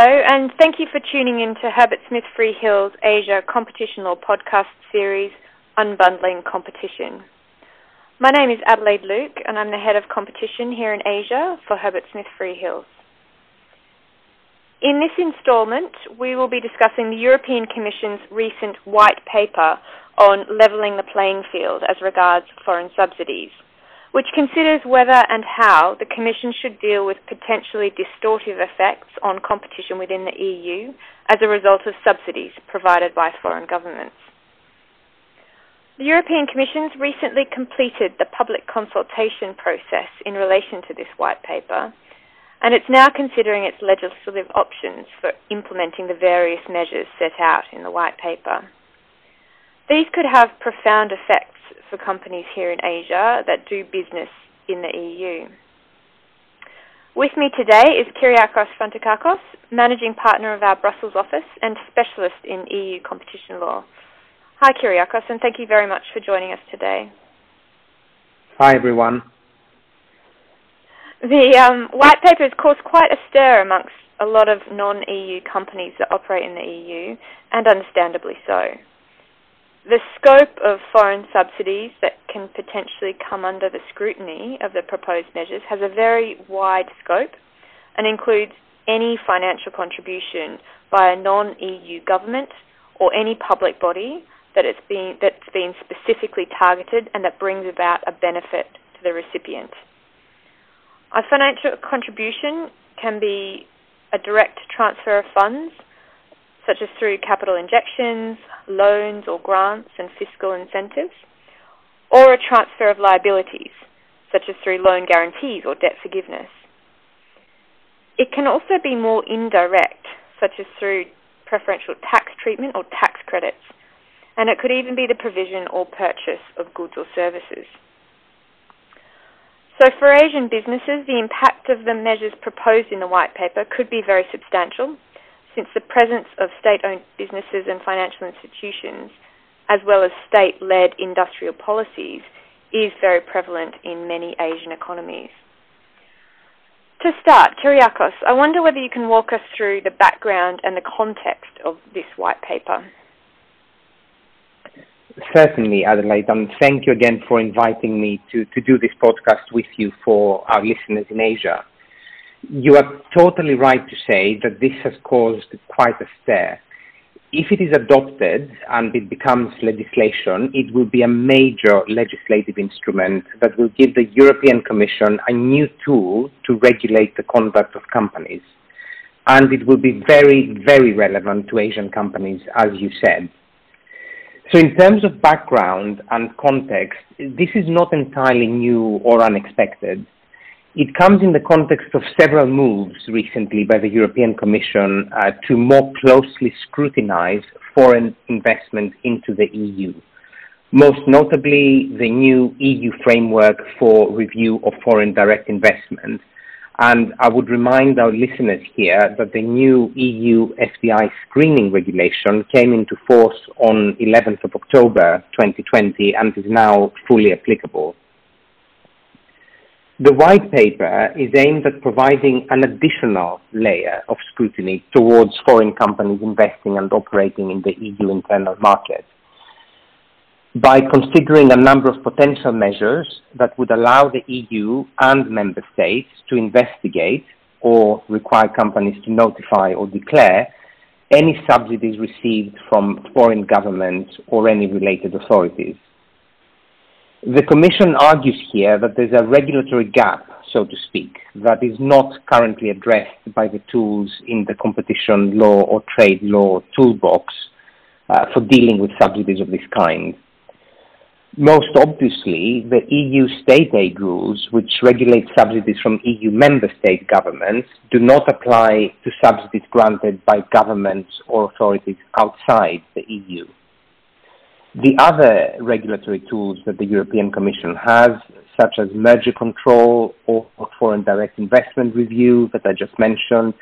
Hello, and thank you for tuning in to Herbert Smith Freehills Asia Competition Law podcast series, Unbundling Competition. My name is Adelaide Luke, and I'm the head of competition here in Asia for Herbert Smith Freehills. In this instalment, we will be discussing the European Commission's recent white paper on levelling the playing field as regards foreign subsidies which considers whether and how the Commission should deal with potentially distortive effects on competition within the EU as a result of subsidies provided by foreign governments. The European Commission recently completed the public consultation process in relation to this white paper, and it's now considering its legislative options for implementing the various measures set out in the white paper. These could have profound effects for companies here in Asia that do business in the EU. With me today is Kyriakos Fountoukakos, Managing Partner of our Brussels office and Specialist in EU competition law. Hi Kyriakos, and thank you very much for joining us today. Hi everyone. The um, white paper has caused quite a stir amongst a lot of non-EU companies that operate in the EU, and understandably so the scope of foreign subsidies that can potentially come under the scrutiny of the proposed measures has a very wide scope and includes any financial contribution by a non-EU government or any public body that it's been, that's been specifically targeted and that brings about a benefit to the recipient. A financial contribution can be a direct transfer of funds such as through capital injections, loans or grants and fiscal incentives, or a transfer of liabilities, such as through loan guarantees or debt forgiveness. It can also be more indirect, such as through preferential tax treatment or tax credits, and it could even be the provision or purchase of goods or services. So for Asian businesses, the impact of the measures proposed in the white paper could be very substantial since the presence of state-owned businesses and financial institutions, as well as state-led industrial policies, is very prevalent in many Asian economies. To start, Kyriakos, I wonder whether you can walk us through the background and the context of this white paper. Certainly, Adelaide, and thank you again for inviting me to, to do this podcast with you for our listeners in Asia. You are totally right to say that this has caused quite a stir. If it is adopted and it becomes legislation, it will be a major legislative instrument that will give the European Commission a new tool to regulate the conduct of companies. And it will be very, very relevant to Asian companies, as you said. So in terms of background and context, this is not entirely new or unexpected. It comes in the context of several moves recently by the European Commission uh, to more closely scrutinize foreign investment into the EU. Most notably, the new EU framework for review of foreign direct investment. And I would remind our listeners here that the new EU FDI screening regulation came into force on 11th of October 2020 and is now fully applicable. The white paper is aimed at providing an additional layer of scrutiny towards foreign companies investing and operating in the EU internal market by considering a number of potential measures that would allow the EU and member states to investigate or require companies to notify or declare any subsidies received from foreign governments or any related authorities. The Commission argues here that there's a regulatory gap, so to speak, that is not currently addressed by the tools in the competition law or trade law toolbox uh, for dealing with subsidies of this kind. Most obviously, the EU state aid rules, which regulate subsidies from EU member state governments, do not apply to subsidies granted by governments or authorities outside the EU. The other regulatory tools that the European Commission has, such as merger control or foreign direct investment review that I just mentioned,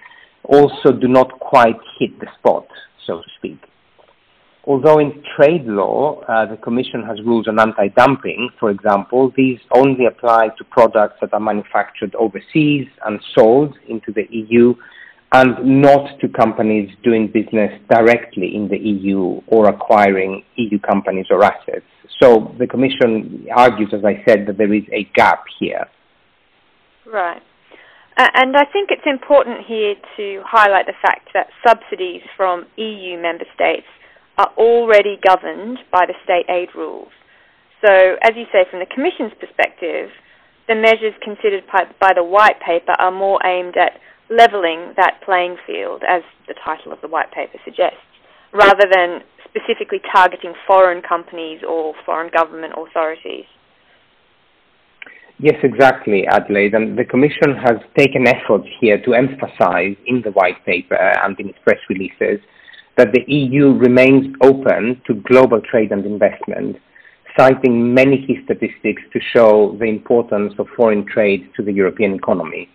also do not quite hit the spot, so to speak. Although in trade law, uh, the Commission has rules on anti-dumping, for example, these only apply to products that are manufactured overseas and sold into the EU and not to companies doing business directly in the EU or acquiring EU companies or assets. So the Commission argues, as I said, that there is a gap here. Right. And I think it's important here to highlight the fact that subsidies from EU member states are already governed by the state aid rules. So, as you say, from the Commission's perspective, the measures considered by the White Paper are more aimed at levelling that playing field, as the title of the White Paper suggests, rather than specifically targeting foreign companies or foreign government authorities. Yes, exactly, Adelaide. And the Commission has taken efforts here to emphasize in the White Paper and in its press releases that the EU remains open to global trade and investment, citing many key statistics to show the importance of foreign trade to the European economy.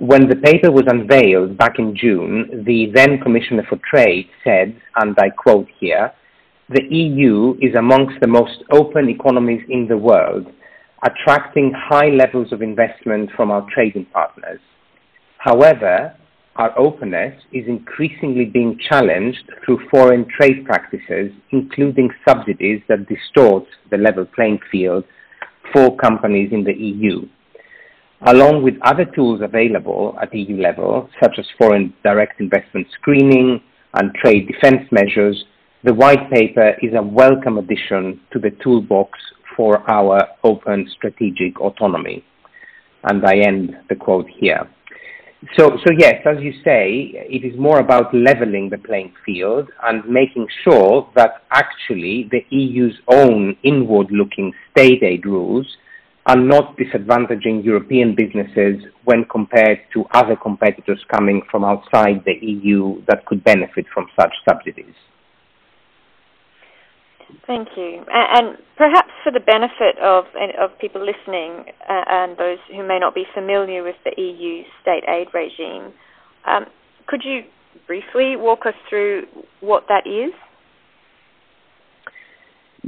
When the paper was unveiled back in June, the then Commissioner for Trade said, and I quote here, the EU is amongst the most open economies in the world attracting high levels of investment from our trading partners. However, our openness is increasingly being challenged through foreign trade practices, including subsidies that distort the level playing field for companies in the EU. Along with other tools available at EU level, such as foreign direct investment screening and trade defense measures, the white paper is a welcome addition to the toolbox for our open strategic autonomy. And I end the quote here. So, so yes, as you say, it is more about leveling the playing field and making sure that actually the EU's own inward-looking state aid rules are not disadvantaging European businesses when compared to other competitors coming from outside the EU that could benefit from such subsidies. Thank you. And perhaps for the benefit of of people listening and those who may not be familiar with the EU state aid regime, um, could you briefly walk us through what that is?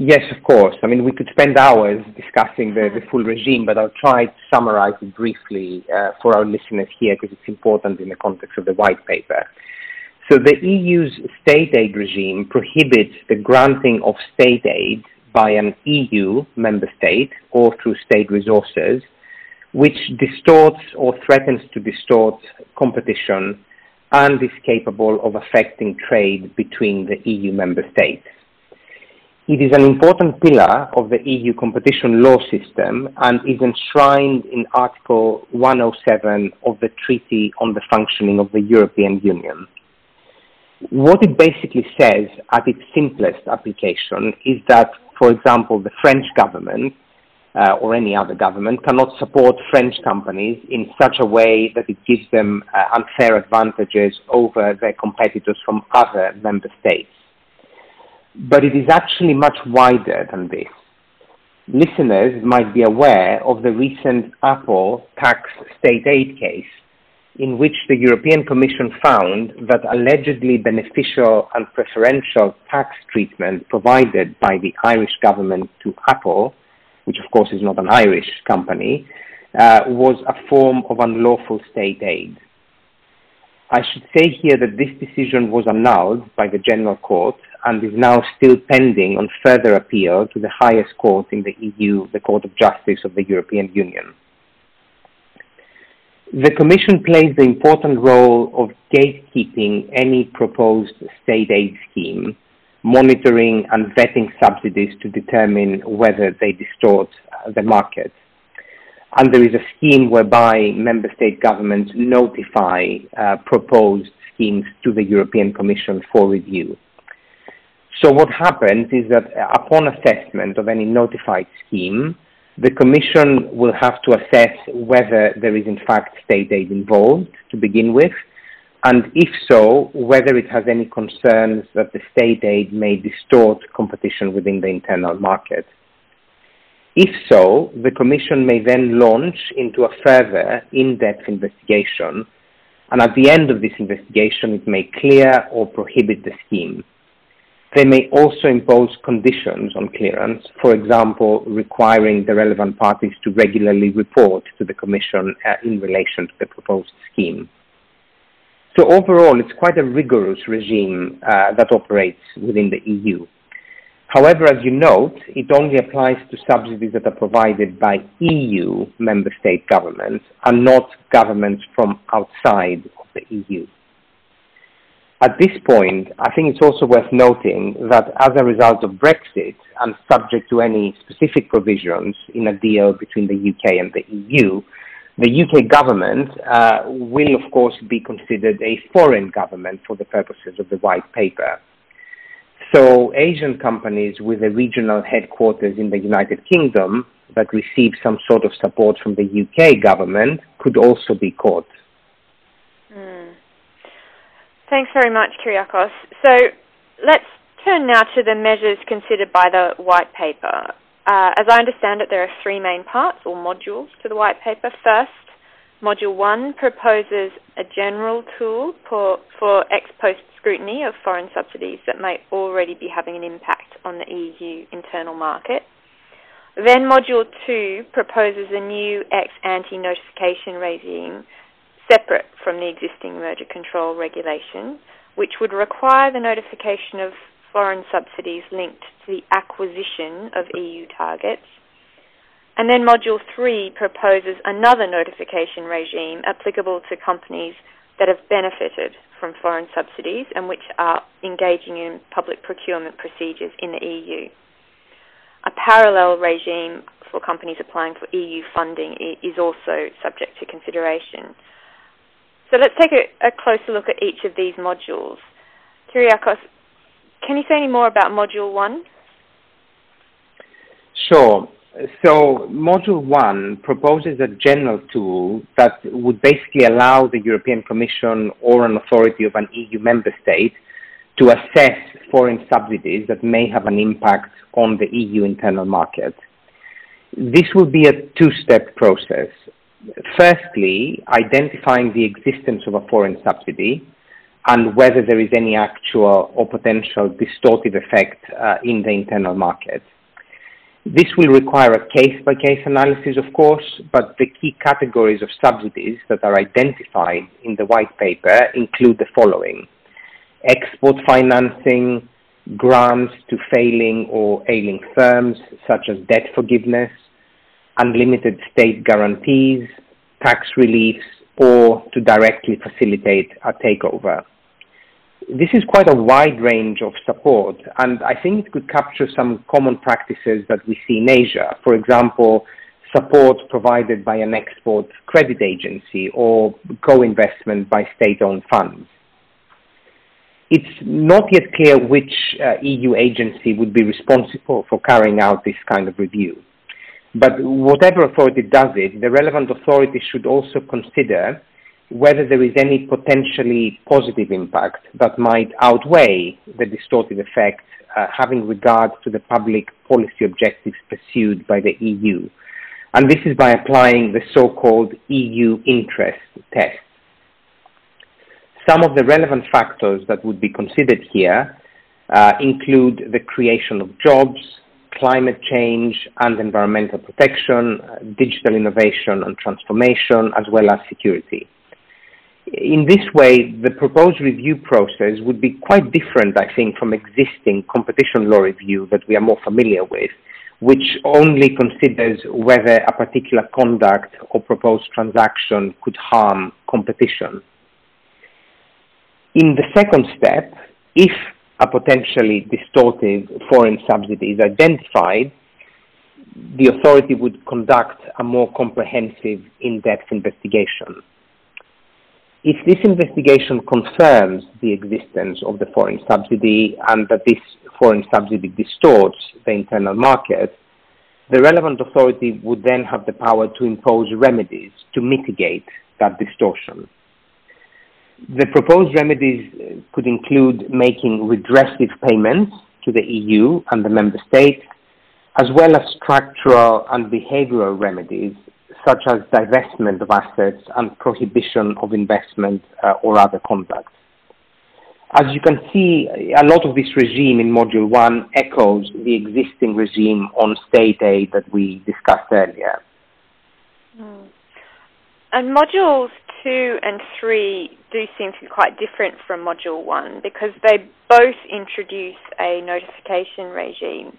Yes, of course. I mean, we could spend hours discussing the, the full regime, but I'll try to summarize it briefly uh, for our listeners here because it's important in the context of the white paper. So the EU's state aid regime prohibits the granting of state aid by an EU member state or through state resources, which distorts or threatens to distort competition and is capable of affecting trade between the EU member states. It is an important pillar of the EU competition law system and is enshrined in Article 107 of the Treaty on the Functioning of the European Union. What it basically says at its simplest application is that, for example, the French government uh, or any other government cannot support French companies in such a way that it gives them uh, unfair advantages over their competitors from other member states. But it is actually much wider than this. Listeners might be aware of the recent Apple tax state aid case in which the European Commission found that allegedly beneficial and preferential tax treatment provided by the Irish government to Apple, which of course is not an Irish company, uh, was a form of unlawful state aid. I should say here that this decision was annulled by the General Court and is now still pending on further appeal to the highest court in the EU, the Court of Justice of the European Union. The Commission plays the important role of gatekeeping any proposed state aid scheme, monitoring and vetting subsidies to determine whether they distort the market. And there is a scheme whereby member state governments notify uh, proposed schemes to the European Commission for review. So what happens is that upon assessment of any notified scheme, the Commission will have to assess whether there is in fact state aid involved to begin with, and if so, whether it has any concerns that the state aid may distort competition within the internal market. If so, the Commission may then launch into a further in-depth investigation, and at the end of this investigation, it may clear or prohibit the scheme. They may also impose conditions on clearance, for example, requiring the relevant parties to regularly report to the Commission uh, in relation to the proposed scheme. So overall, it's quite a rigorous regime uh, that operates within the EU. However, as you note, it only applies to subsidies that are provided by EU member state governments and not governments from outside of the EU. At this point, I think it's also worth noting that as a result of Brexit and subject to any specific provisions in a deal between the UK and the EU, the UK government uh, will, of course, be considered a foreign government for the purposes of the white paper. So Asian companies with a regional headquarters in the United Kingdom that receive some sort of support from the UK government could also be caught. Mm. Thanks very much, Kyriakos. So let's turn now to the measures considered by the white paper. Uh, as I understand it, there are three main parts or modules to the white paper. First, Module 1 proposes a general tool for, for ex post scrutiny of foreign subsidies that may already be having an impact on the EU internal market. Then Module 2 proposes a new ex ante notification regime separate from the existing merger control regulation, which would require the notification of foreign subsidies linked to the acquisition of EU targets. And then Module 3 proposes another notification regime applicable to companies that have benefited from foreign subsidies and which are engaging in public procurement procedures in the EU. A parallel regime for companies applying for EU funding is also subject to consideration. So let's take a, a closer look at each of these modules. Kyriakos, can you say any more about Module 1? Sure. So Module 1 proposes a general tool that would basically allow the European Commission or an authority of an EU member state to assess foreign subsidies that may have an impact on the EU internal market. This will be a two-step process. Firstly, identifying the existence of a foreign subsidy and whether there is any actual or potential distortive effect uh, in the internal market. This will require a case-by-case analysis, of course, but the key categories of subsidies that are identified in the white paper include the following. Export financing, grants to failing or ailing firms, such as debt forgiveness, unlimited state guarantees, tax reliefs, or to directly facilitate a takeover this is quite a wide range of support, and I think it could capture some common practices that we see in Asia. For example, support provided by an export credit agency or co-investment by state-owned funds. It's not yet clear which uh, EU agency would be responsible for carrying out this kind of review. But whatever authority does it, the relevant authority should also consider whether there is any potentially positive impact that might outweigh the distorted effect uh, having regard to the public policy objectives pursued by the EU. And this is by applying the so-called EU interest test. Some of the relevant factors that would be considered here uh, include the creation of jobs, climate change and environmental protection, uh, digital innovation and transformation, as well as security in this way, the proposed review process would be quite different, I think, from existing competition law review that we are more familiar with, which only considers whether a particular conduct or proposed transaction could harm competition. In the second step, if a potentially distortive foreign subsidy is identified, the authority would conduct a more comprehensive in-depth investigation. If this investigation confirms the existence of the foreign subsidy and that this foreign subsidy distorts the internal market, the relevant authority would then have the power to impose remedies to mitigate that distortion. The proposed remedies could include making redressive payments to the EU and the member states, as well as structural and behavioral remedies such as divestment of assets and prohibition of investment uh, or other conduct. As you can see, a lot of this regime in Module 1 echoes the existing regime on state aid that we discussed earlier. Mm. And Modules 2 and 3 do seem to be quite different from Module 1 because they both introduce a notification regime.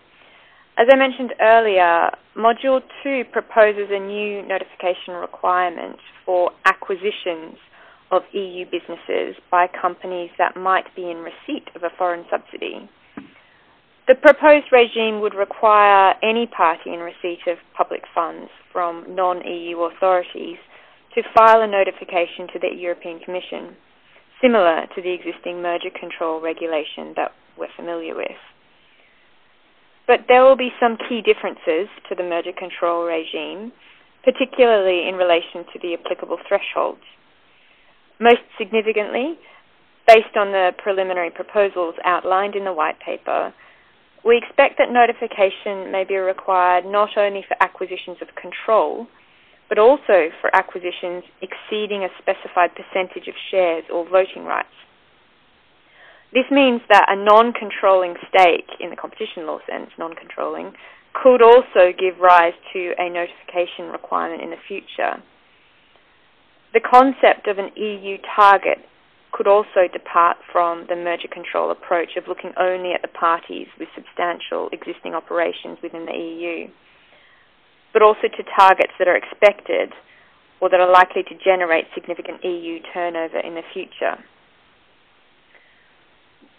As I mentioned earlier, Module 2 proposes a new notification requirement for acquisitions of EU businesses by companies that might be in receipt of a foreign subsidy. The proposed regime would require any party in receipt of public funds from non-EU authorities to file a notification to the European Commission, similar to the existing merger control regulation that we're familiar with. But there will be some key differences to the merger control regime, particularly in relation to the applicable thresholds. Most significantly, based on the preliminary proposals outlined in the white paper, we expect that notification may be required not only for acquisitions of control, but also for acquisitions exceeding a specified percentage of shares or voting rights. This means that a non-controlling stake, in the competition law sense, non-controlling, could also give rise to a notification requirement in the future. The concept of an EU target could also depart from the merger control approach of looking only at the parties with substantial existing operations within the EU but also to targets that are expected or that are likely to generate significant EU turnover in the future.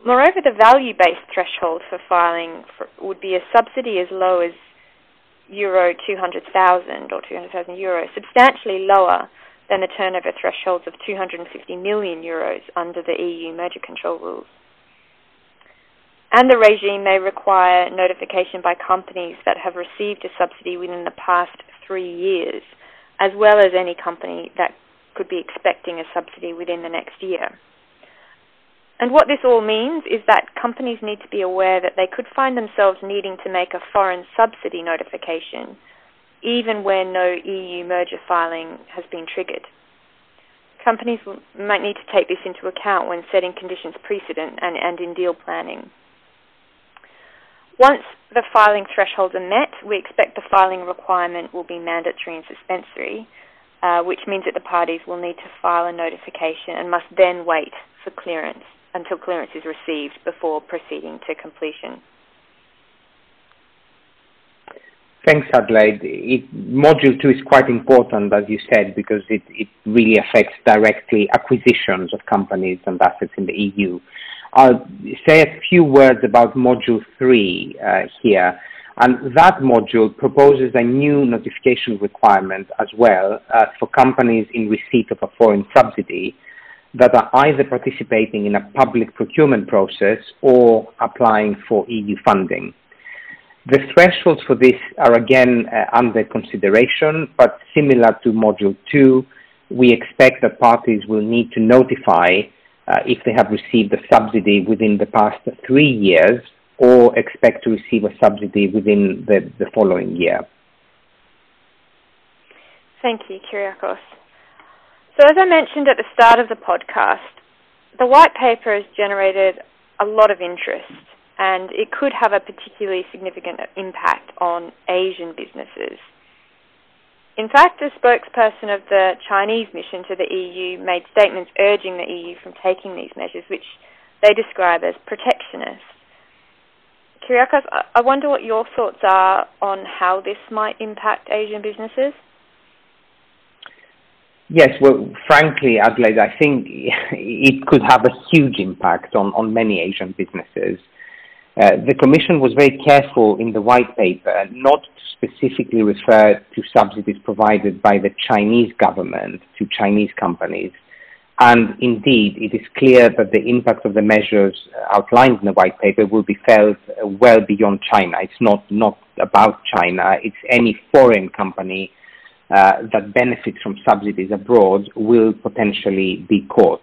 Moreover, the value-based threshold for filing for, would be a subsidy as low as euro 200,000 or 200,000 euros, substantially lower than the turnover thresholds of 250 million euros under the EU merger control rules and the regime may require notification by companies that have received a subsidy within the past three years, as well as any company that could be expecting a subsidy within the next year. And what this all means is that companies need to be aware that they could find themselves needing to make a foreign subsidy notification, even where no EU merger filing has been triggered. Companies might need to take this into account when setting conditions precedent and, and in deal planning. Once the filing thresholds are met, we expect the filing requirement will be mandatory and suspensory, uh, which means that the parties will need to file a notification and must then wait for clearance until clearance is received before proceeding to completion. Thanks, Adelaide. It, module 2 is quite important, as you said, because it, it really affects directly acquisitions of companies and assets in the EU. I'll say a few words about Module 3 uh, here. And that module proposes a new notification requirement as well uh, for companies in receipt of a foreign subsidy that are either participating in a public procurement process or applying for EU funding. The thresholds for this are again uh, under consideration, but similar to Module 2, we expect that parties will need to notify uh, if they have received a subsidy within the past three years or expect to receive a subsidy within the, the following year. Thank you, Kyriakos. So as I mentioned at the start of the podcast, the white paper has generated a lot of interest and it could have a particularly significant impact on Asian businesses. In fact, a spokesperson of the Chinese mission to the EU made statements urging the EU from taking these measures, which they describe as protectionist. Kyriakos, I wonder what your thoughts are on how this might impact Asian businesses. Yes, well, frankly, Adelaide, I think it could have a huge impact on, on many Asian businesses. Uh, the Commission was very careful in the white paper not to specifically refer to subsidies provided by the Chinese government to Chinese companies. And indeed, it is clear that the impact of the measures outlined in the white paper will be felt well beyond China. It's not, not about China, it's any foreign company uh, that benefits from subsidies abroad will potentially be caught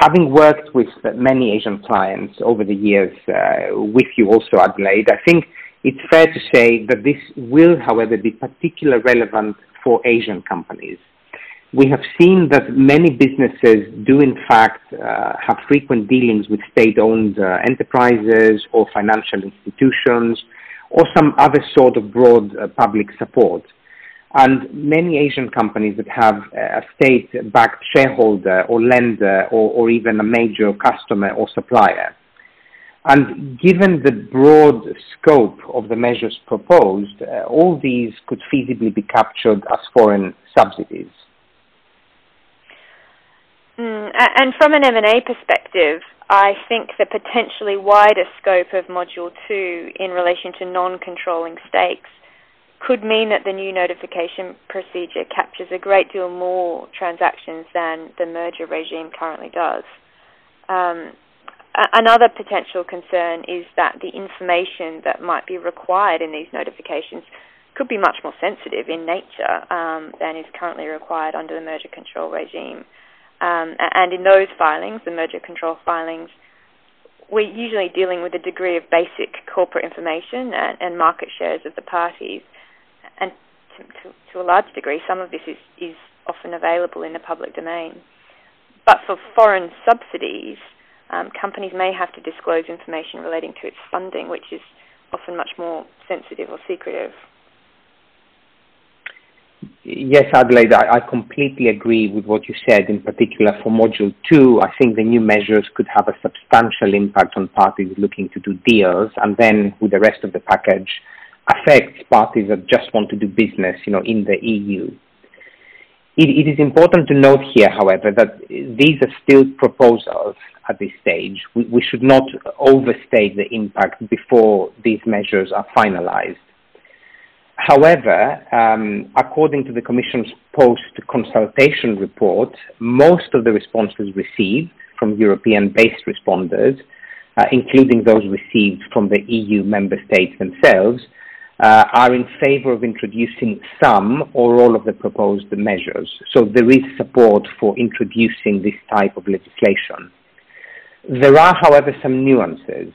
having worked with many Asian clients over the years, uh, with you also, Adelaide, I think it's fair to say that this will, however, be particularly relevant for Asian companies. We have seen that many businesses do, in fact, uh, have frequent dealings with state-owned uh, enterprises or financial institutions or some other sort of broad uh, public support. And many Asian companies that have a state-backed shareholder or lender or, or even a major customer or supplier. And given the broad scope of the measures proposed, uh, all these could feasibly be captured as foreign subsidies. Mm, and from an M&A perspective, I think the potentially wider scope of Module 2 in relation to non-controlling stakes could mean that the new notification procedure captures a great deal more transactions than the merger regime currently does. Um, another potential concern is that the information that might be required in these notifications could be much more sensitive in nature um, than is currently required under the merger control regime. Um, and in those filings, the merger control filings, we're usually dealing with a degree of basic corporate information and, and market shares of the parties. To, to, to, a large degree, some of this is, is often available in the public domain. But for foreign subsidies, um, companies may have to disclose information relating to its funding, which is often much more sensitive or secretive. Yes, Adelaide, I, I, completely agree with what you said, in particular for Module 2. I think the new measures could have a substantial impact on parties looking to do deals, and then with the rest of the package, affect parties that just want to do business you know, in the EU. It, it is important to note here, however, that these are still proposals at this stage. We, we should not overstate the impact before these measures are finalized. However, um, according to the Commission's post-consultation report, most of the responses received from European-based responders, uh, including those received from the EU member states themselves, Uh, are in favor of introducing some or all of the proposed measures. So there is support for introducing this type of legislation. There are, however, some nuances.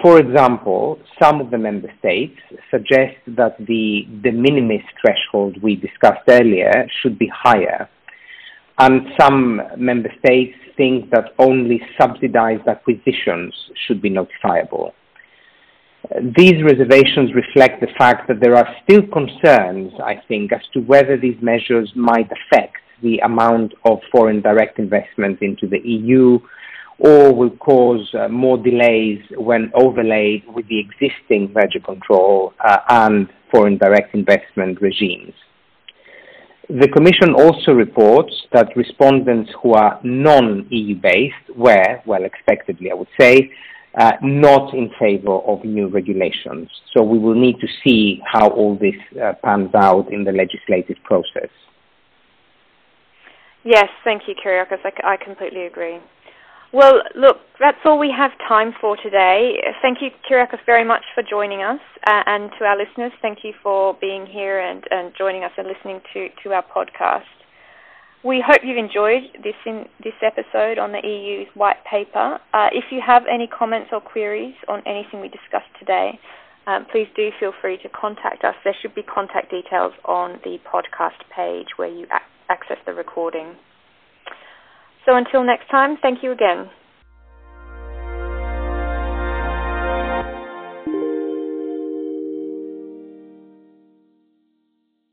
For example, some of the member states suggest that the de minimis threshold we discussed earlier should be higher. And some member states think that only subsidized acquisitions should be notifiable. These reservations reflect the fact that there are still concerns, I think, as to whether these measures might affect the amount of foreign direct investment into the EU or will cause uh, more delays when overlaid with the existing merger control uh, and foreign direct investment regimes. The Commission also reports that respondents who are non-EU based were, well expectedly I would say, uh, not in favor of new regulations. So we will need to see how all this uh, pans out in the legislative process. Yes, thank you, Kyriakos. I, I completely agree. Well, look, that's all we have time for today. Thank you, Kyriakos, very much for joining us. Uh, and to our listeners, thank you for being here and, and joining us and listening to, to our podcast. We hope you've enjoyed this in, this episode on the EU's white paper. Uh, if you have any comments or queries on anything we discussed today, um, please do feel free to contact us. There should be contact details on the podcast page where you ac- access the recording. So until next time, thank you again.